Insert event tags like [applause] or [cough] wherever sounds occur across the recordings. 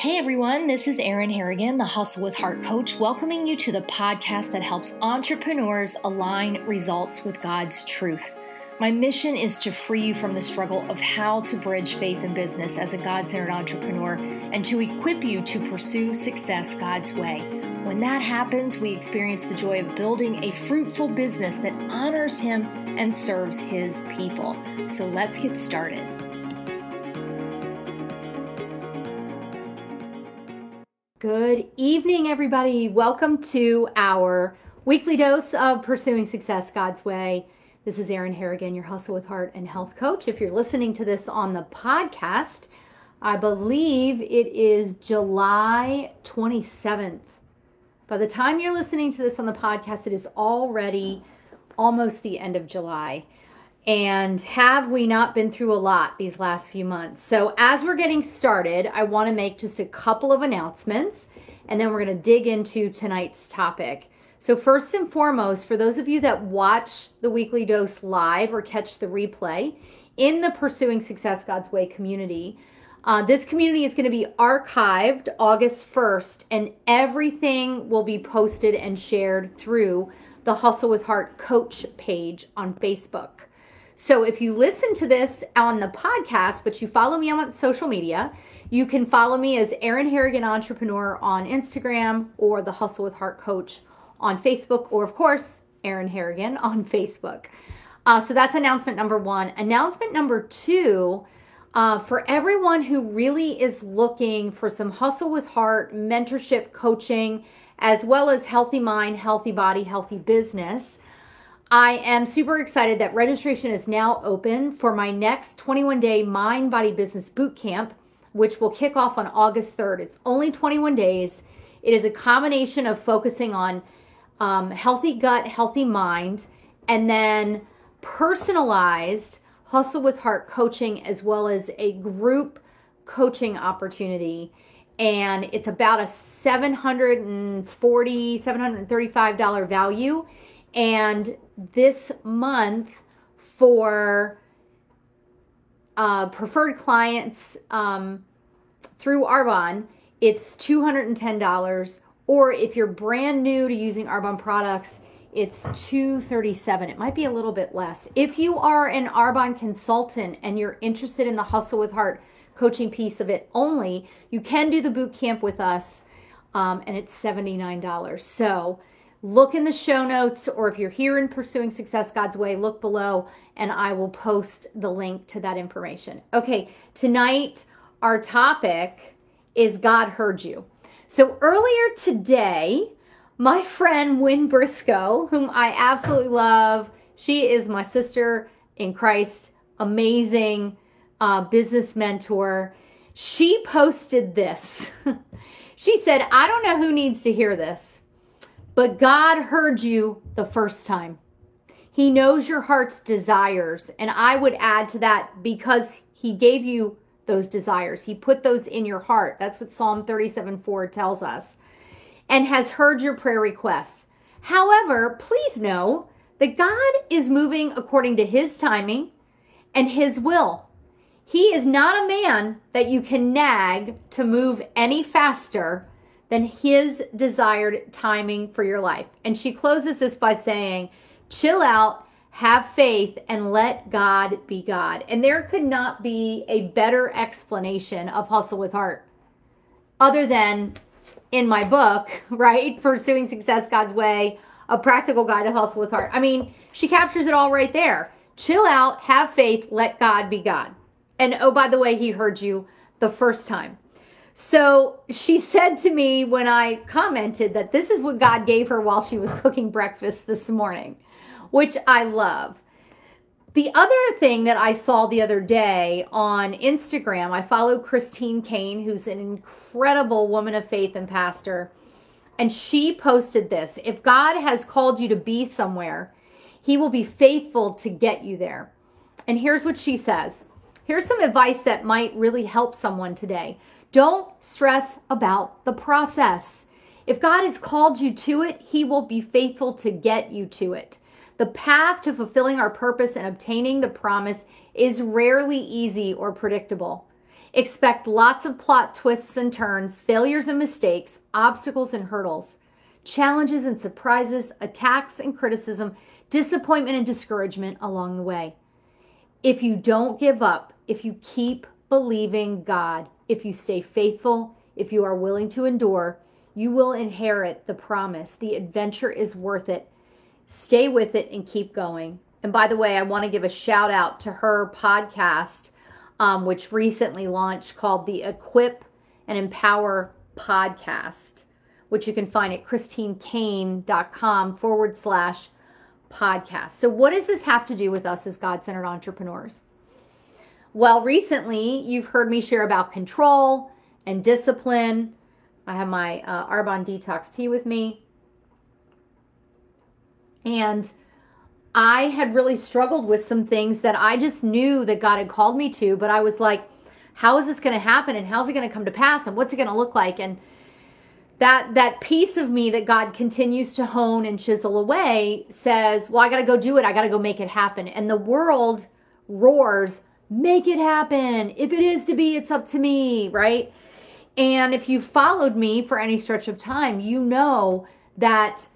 Hey everyone, this is Erin Harrigan, the Hustle with Heart coach, welcoming you to the podcast that helps entrepreneurs align results with God's truth. My mission is to free you from the struggle of how to bridge faith and business as a God centered entrepreneur and to equip you to pursue success God's way. When that happens, we experience the joy of building a fruitful business that honors Him and serves His people. So let's get started. Good evening, everybody. Welcome to our weekly dose of Pursuing Success God's Way. This is Erin Harrigan, your Hustle with Heart and Health coach. If you're listening to this on the podcast, I believe it is July 27th. By the time you're listening to this on the podcast, it is already almost the end of July. And have we not been through a lot these last few months? So, as we're getting started, I want to make just a couple of announcements and then we're going to dig into tonight's topic. So, first and foremost, for those of you that watch the weekly dose live or catch the replay in the Pursuing Success God's Way community, uh, this community is going to be archived August 1st, and everything will be posted and shared through the Hustle with Heart coach page on Facebook. So if you listen to this on the podcast, but you follow me on social media, you can follow me as Erin Harrigan Entrepreneur on Instagram or the Hustle with Heart Coach on Facebook, or of course, Erin Harrigan [laughs] on Facebook. Uh, so that's announcement number one. Announcement number two uh, for everyone who really is looking for some Hustle with Heart mentorship coaching, as well as healthy mind, healthy body, healthy business. I am super excited that registration is now open for my next 21 day Mind Body Business Boot Camp, which will kick off on August 3rd. It's only 21 days. It is a combination of focusing on um, healthy gut, healthy mind, and then personalized hustle with heart coaching as well as a group coaching opportunity and it's about a 740 $735 value and this month for uh, preferred clients um, through Arbonne, it's $210. Or if you're brand new to using Arbonne products, it's 237 it might be a little bit less. If you are an arbonne consultant and you're interested in the hustle with heart coaching piece of it only you can do the boot camp with us um, and it's $79 so look in the show notes, or if you're here in Pursuing Success God's Way, look below and I will post the link to that information. Okay, tonight our topic is God Heard You. So earlier today, my friend Wynne Briscoe, whom I absolutely love, she is my sister in Christ, amazing uh, business mentor. She posted this. [laughs] she said, I don't know who needs to hear this but God heard you the first time. He knows your heart's desires. And I would add to that because He gave you those desires. He put those in your heart. That's what Psalm 37 4 tells us. And has heard your prayer requests. However, please know that God is moving according to His timing and His will. He is not a man that you can nag to move any faster than his desired timing for your life. And she closes this by saying, chill out, have faith, and let God be God. And there could not be a better explanation of hustle with heart other than in my book, [laughs] right? Pursuing Success God's Way, a practical guide to hustle with heart. I mean, she captures it all right there. Chill out, have faith, let God be God. And oh, by the way, he heard you the first time. So she said to me when I commented that this is what God gave her while she was cooking breakfast this morning, which I love. The other thing that I saw the other day on Instagram, I follow Christine Caine, who's an incredible woman of faith and pastor, and she posted this If God has called you to be somewhere, he will be faithful to get you there. And here's what she says Here's some advice that might really help someone today. Don't stress about the process. If God has called you to it, He will be faithful to get you to it. The path to fulfilling our purpose and obtaining the promise is rarely easy or predictable. Expect lots of plot twists and turns, failures and mistakes, obstacles and hurdles, challenges and surprises, attacks and criticism, disappointment and discouragement along the way. If you don't give up, if you keep believing God, if you stay faithful, if you are willing to endure, you will inherit the promise. The adventure is worth it. Stay with it and keep going. And by the way, I want to give a shout out to her podcast, um, which recently launched called the Equip and Empower Podcast, which you can find at christinecaine.com forward slash podcast. So, what does this have to do with us as God centered entrepreneurs? Well, recently you've heard me share about control and discipline. I have my uh, Arbonne Detox tea with me. And I had really struggled with some things that I just knew that God had called me to, but I was like, how is this going to happen and how's it going to come to pass and what's it going to look like? And that that piece of me that God continues to hone and chisel away says, "Well, I got to go do it. I got to go make it happen." And the world roars, make it happen. If it is to be, it's up to me, right? And if you followed me for any stretch of time, you know that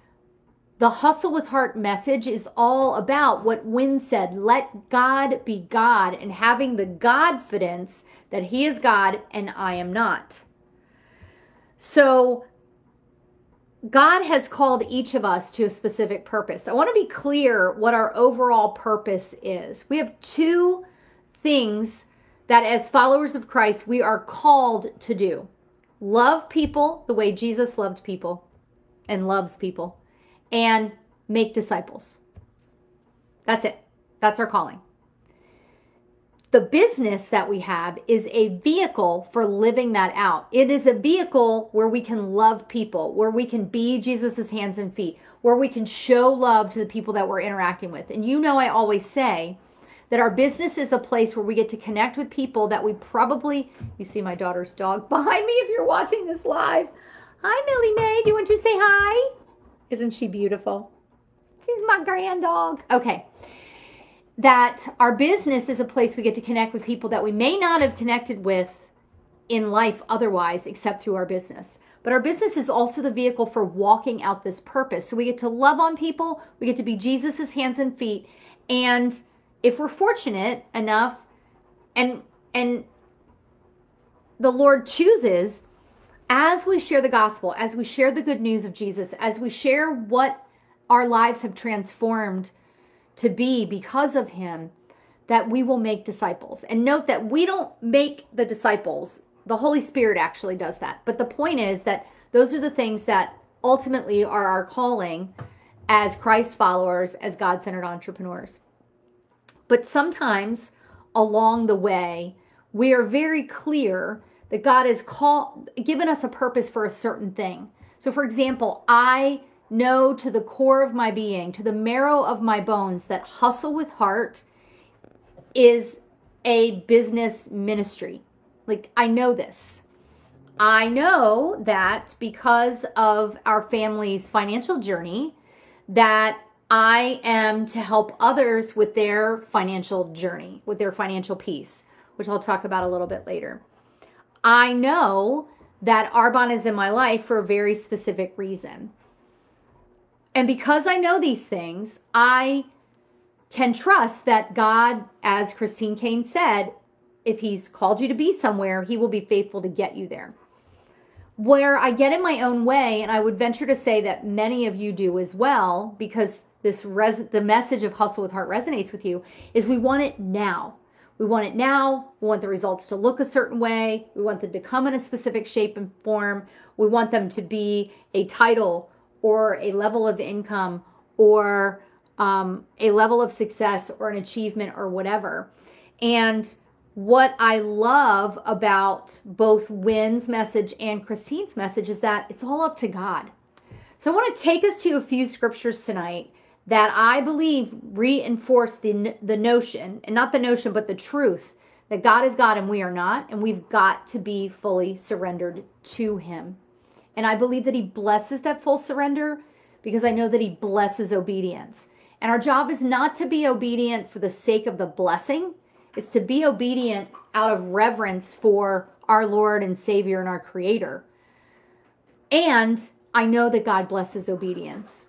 the hustle with heart message is all about what Wynne said let God be God and having the Godfidence that He is God and I am not. So, God has called each of us to a specific purpose. I want to be clear what our overall purpose is. We have two things that as followers of Christ we are called to do love people the way Jesus loved people and loves people, and make disciples. That's it. That's our calling. The business that we have is a vehicle for living that out. It is a vehicle where we can love people, where we can be Jesus's hands and feet, where we can show love to the people that we're interacting with. And you know, I always say, that our business is a place where we get to connect with people that we probably you see my daughter's dog [laughs] behind me if you're watching this live. Hi millie mae do you want to say hi? Isn't she beautiful? She's my grand dog okay. That our business is a place we get to connect with people that we may not have connected with in life otherwise except through our business. But our business is also the vehicle for walking out this purpose. So we get to love on people. We get to be jesus's hands and feet. And if we're fortunate enough and and the Lord chooses as we share the gospel, as we share the good news of Jesus, as we share what our lives have transformed to be because of him, that we will make disciples. And note that we don't make the disciples. The Holy Spirit actually does that. But the point is that those are the things that ultimately are our calling as Christ followers, as God centered entrepreneurs. But sometimes along the way, we are very clear that God has called given us a purpose for a certain thing. So for example, I know to the core of my being, to the marrow of my bones that hustle with heart is a business ministry. Like I know this. I know that because of our family's financial journey that I am to help others with their financial journey, with their financial piece, which I'll talk about a little bit later. I know that Arbonne is in my life for a very specific reason. And because I know these things, I can trust that God, as Christine Caine said, if He's called you to be somewhere, He will be faithful to get you there. Where I get in my own way, and I would venture to say that many of you do as well, because this res- the message of hustle with heart resonates with you is we want it now. We want it now. We want the results to look a certain way. We want them to come in a specific shape and form. We want them to be a title or a level of income or um, a level of success or an achievement or whatever. And what I love about both Wynne's message and Christine's message is that it's all up to God. So I want to take us to a few scriptures tonight that I believe reinforce the, the notion, and not the notion, but the truth that God is God and we are not, and we've got to be fully surrendered to Him. And I believe that He blesses that full surrender because I know that He blesses obedience. And our job is not to be obedient for the sake of the blessing, it's to be obedient out of reverence for our Lord and Savior and our Creator. And I know that God blesses obedience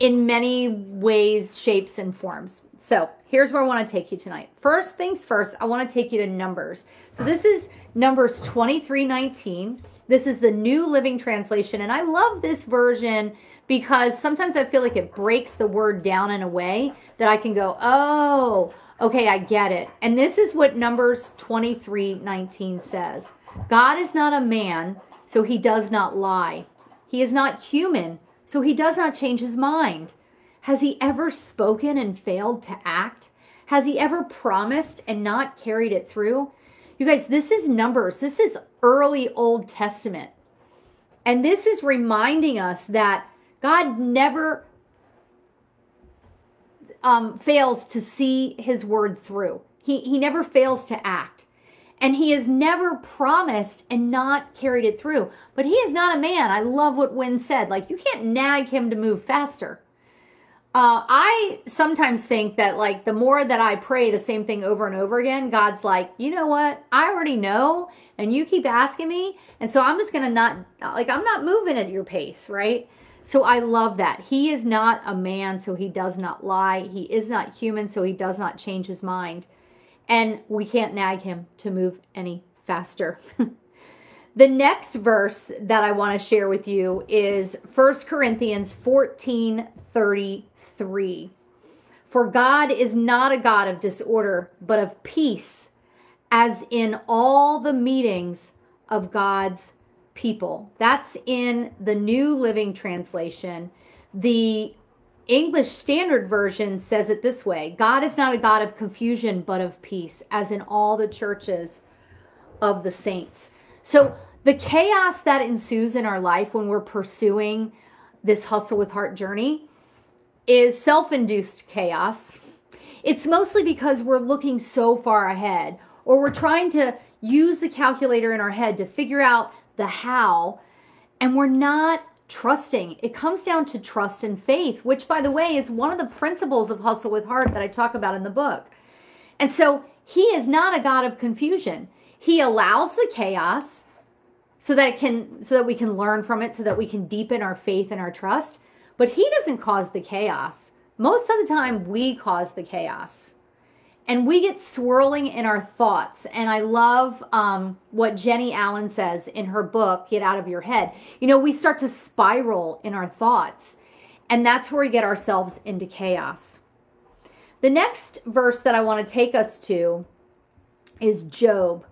in many ways, shapes, and forms. So here's where I want to take you tonight. First things first, I want to take you to Numbers. So this is Numbers 2319. This is the New Living Translation. And I love this version because sometimes I feel like it breaks the word down in a way that I can go, oh, okay, I get it. And this is what Numbers 2319 says God is not a man, so he does not lie. He is not human, so he does not change his mind. Has he ever spoken and failed to act? Has he ever promised and not carried it through? You guys, this is Numbers. This is early Old Testament. And this is reminding us that God never um, fails to see his word through. He, he never fails to act. And he has never promised and not carried it through. But he is not a man. I love what Wynne said. Like, you can't nag him to move faster. Uh, I sometimes think that, like, the more that I pray the same thing over and over again, God's like, you know what? I already know. And you keep asking me. And so I'm just going to not, like, I'm not moving at your pace, right? So I love that. He is not a man, so he does not lie. He is not human, so he does not change his mind and we can't nag him to move any faster. [laughs] the next verse that I want to share with you is 1 Corinthians 14 33. For God is not a God of disorder, but of peace, as in all the meetings of God's people. That's in the New Living Translation. The English Standard Version says it this way God is not a God of confusion, but of peace, as in all the churches of the saints. So, the chaos that ensues in our life when we're pursuing this hustle with heart journey is self induced chaos. It's mostly because we're looking so far ahead, or we're trying to use the calculator in our head to figure out the how, and we're not trusting. It comes down to trust and faith, which, by the way, is one of the principles of Hustle with Heart that I talk about in the book. And so he is not a God of confusion. He allows the chaos so that it can so that we can learn from it so that we can deepen our faith and our trust but he doesn't cause the chaos most of the time we cause the chaos and we get swirling in our thoughts. And I love um, what Jennie Allen says in her book, Get Out of Your Head. You know, we start to spiral in our thoughts, and that's where we get ourselves into chaos. The next verse that I want to take us to is Job.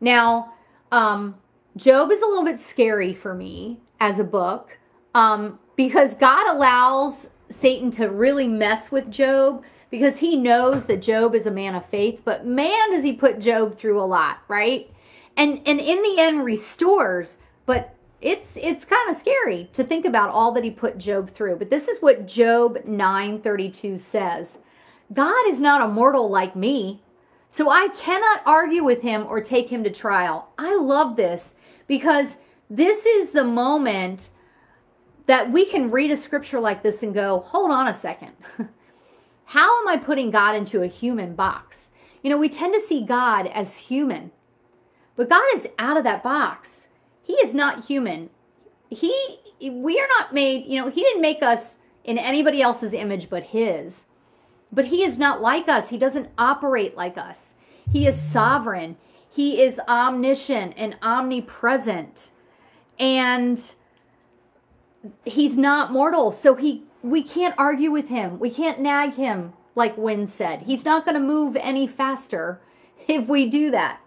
Now, um, Job is a little bit scary for me as a book um, because God allows Satan to really mess with Job because he knows that Job is a man of faith, but man does he put Job through a lot, right? And and in the end restores, but it's it's kind of scary to think about all that he put Job through. But this is what Job 9:32 says. God is not a mortal like me, so I cannot argue with him or take him to trial. I love this because this is the moment that we can read a scripture like this and go, "Hold on a second. [laughs] How am I putting God into a human box? You know, we tend to see God as human, but God is out of that box. He is not human. He, we are not made, you know, He didn't make us in anybody else's image but His. But He is not like us. He doesn't operate like us. He is sovereign. He is omniscient and omnipresent. And he's not mortal. So he we can't argue with him. We can't nag him, like Wynne said. He's not going to move any faster if we do that.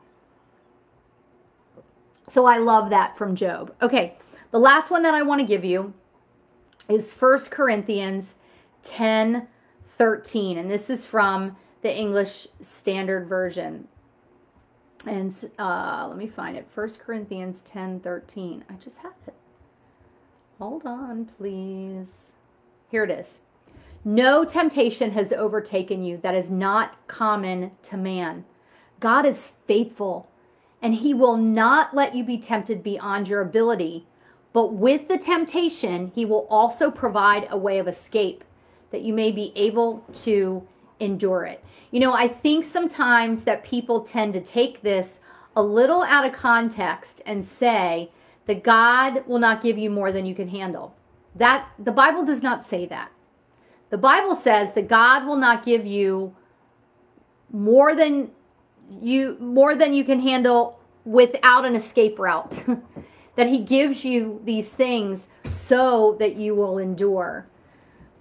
So I love that from Job. Okay, the last one that I want to give you is First Corinthians 10 13. And this is from the English Standard Version. And uh, let me find it. First Corinthians 10 13. I just have it. Hold on, please. Here it is. No temptation has overtaken you that is not common to man. God is faithful, and he will not let you be tempted beyond your ability. But with the temptation, he will also provide a way of escape that you may be able to endure it. You know, I think sometimes that people tend to take this a little out of context and say that God will not give you more than you can handle. That the Bible does not say that. The Bible says that God will not give you more than you more than you can handle without an escape route. [laughs] that he gives you these things so that you will endure.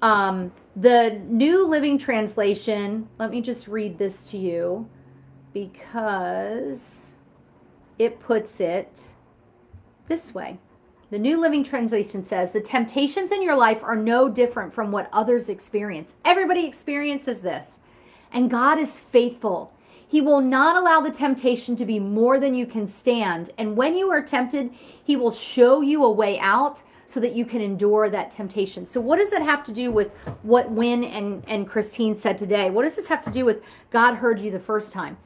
Um, the New Living Translation, let me just read this to you because it puts it this way. The New Living Translation says the temptations in your life are no different from what others experience. Everybody experiences this. And God is faithful. He will not allow the temptation to be more than you can stand. And when you are tempted, He will show you a way out so that you can endure that temptation. So, what does that have to do with what Wynne and, and Christine said today? What does this have to do with God heard you the first time?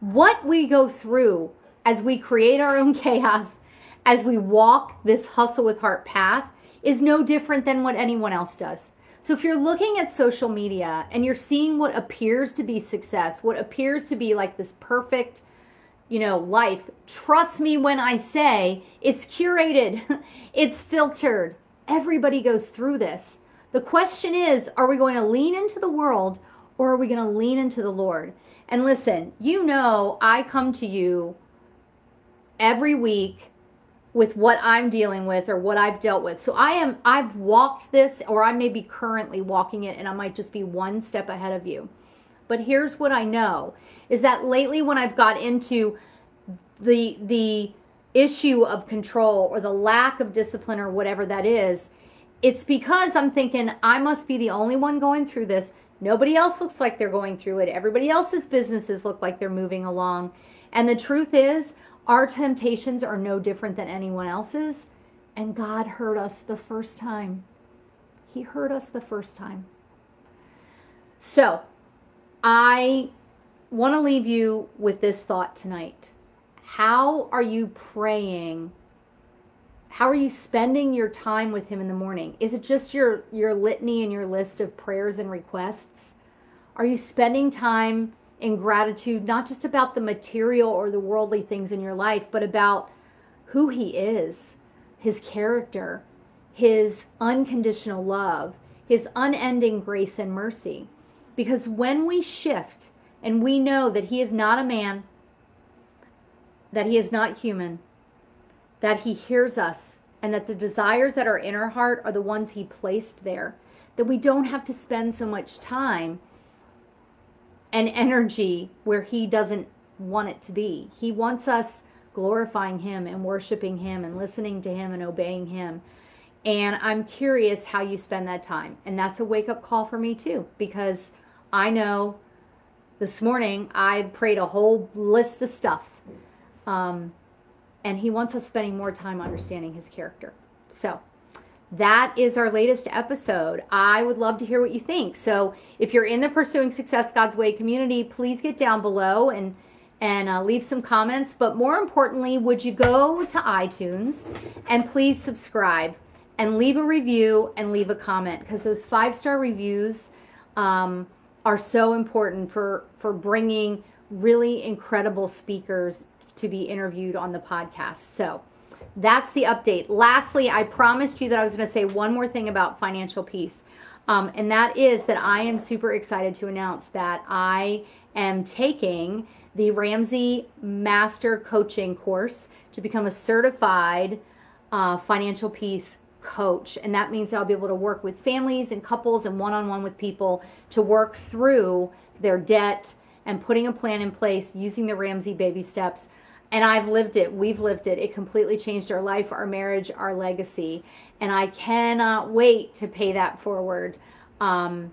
What we go through as we create our own [laughs] chaos, as we walk this hustle with heart path, is no different than what anyone else does. So if you're looking at social media and you're seeing what appears to be success, what appears to be like this perfect, you know, life, trust me when I say it's curated, [laughs] it's filtered. Everybody goes through this. The question is, are we going to lean into the world or are we going to lean into the Lord? And listen, you know, I come to you every week with what I'm dealing with or what I've dealt with. So I am I've walked this or I may be currently walking it and I might just be one step ahead of you. But here's what I know is that lately when I've got into the the issue of control or the lack of discipline or whatever that is, it's because I'm thinking I must be the only one going through this. Nobody else looks like they're going through it. Everybody else's businesses look like they're moving along. And the truth is, our temptations are no different than anyone else's. And God heard us the first time. He heard us the first time. So, I want to leave you with this thought tonight. How are you praying? How are you spending your time with him in the morning? Is it just your your litany and your list of prayers and requests? Are you spending time in gratitude, not just about the material or the worldly things in your life, but about who He is, His character, His unconditional love, His unending grace and mercy. Because when we shift and we know that He is not a man, that He is not human, that He hears us, and that the desires that are in our heart are the ones He placed there, that we don't have to spend so much time and energy where he doesn't want it to be. He wants us glorifying him and worshiping him and listening to him and obeying him. And I'm curious how you spend that time. And that's a wake up call for me too, because I know this morning I prayed a whole list of stuff. Um, and he wants us spending more time understanding his character. So, that is our latest episode. I would love to hear what you think. So if you're in the Pursuing Success God's Way community, please get down below and and uh, leave some comments. But more importantly, would you go to iTunes and please subscribe and leave a review and leave a comment because those five star reviews um, are so important for for bringing really incredible speakers to be interviewed on the podcast. So that's the update. Lastly, I promised you that I was going to say one more thing about financial peace. Um, and that is that I am super excited to announce that I am taking the Ramsey Master Coaching course to become a certified uh, financial peace coach. And that means that I'll be able to work with families and couples and one on one with people to work through their debt and putting a plan in place using the Ramsey baby steps and I've lived it. We've lived it. It completely changed our life, our marriage, our legacy. And I cannot wait to pay that forward um,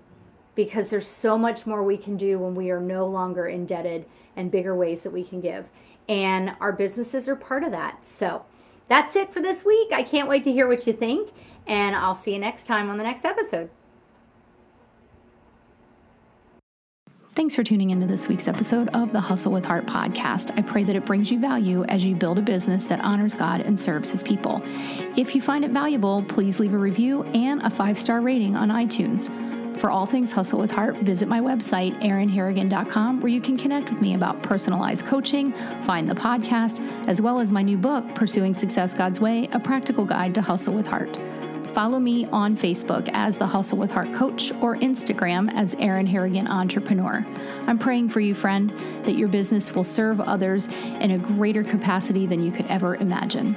because there's so much more we can do when we are no longer indebted and bigger ways that we can give. And our businesses are part of that. So that's it for this week. I can't wait to hear what you think. And I'll see you next time on the next episode. Thanks for tuning into this week's episode of the Hustle with Heart podcast. I pray that it brings you value as you build a business that honors God and serves his people. If you find it valuable, please leave a review and a five star rating on iTunes. For all things Hustle with Heart, visit my website, erinharrigan.com, where you can connect with me about personalized coaching, find the podcast, as well as my new book, Pursuing Success God's Way A Practical Guide to Hustle with Heart. Follow me on Facebook as the Hustle with Heart Coach or Instagram as Erin Harrigan Entrepreneur. I'm praying for you, friend, that your business will serve others in a greater capacity than you could ever imagine.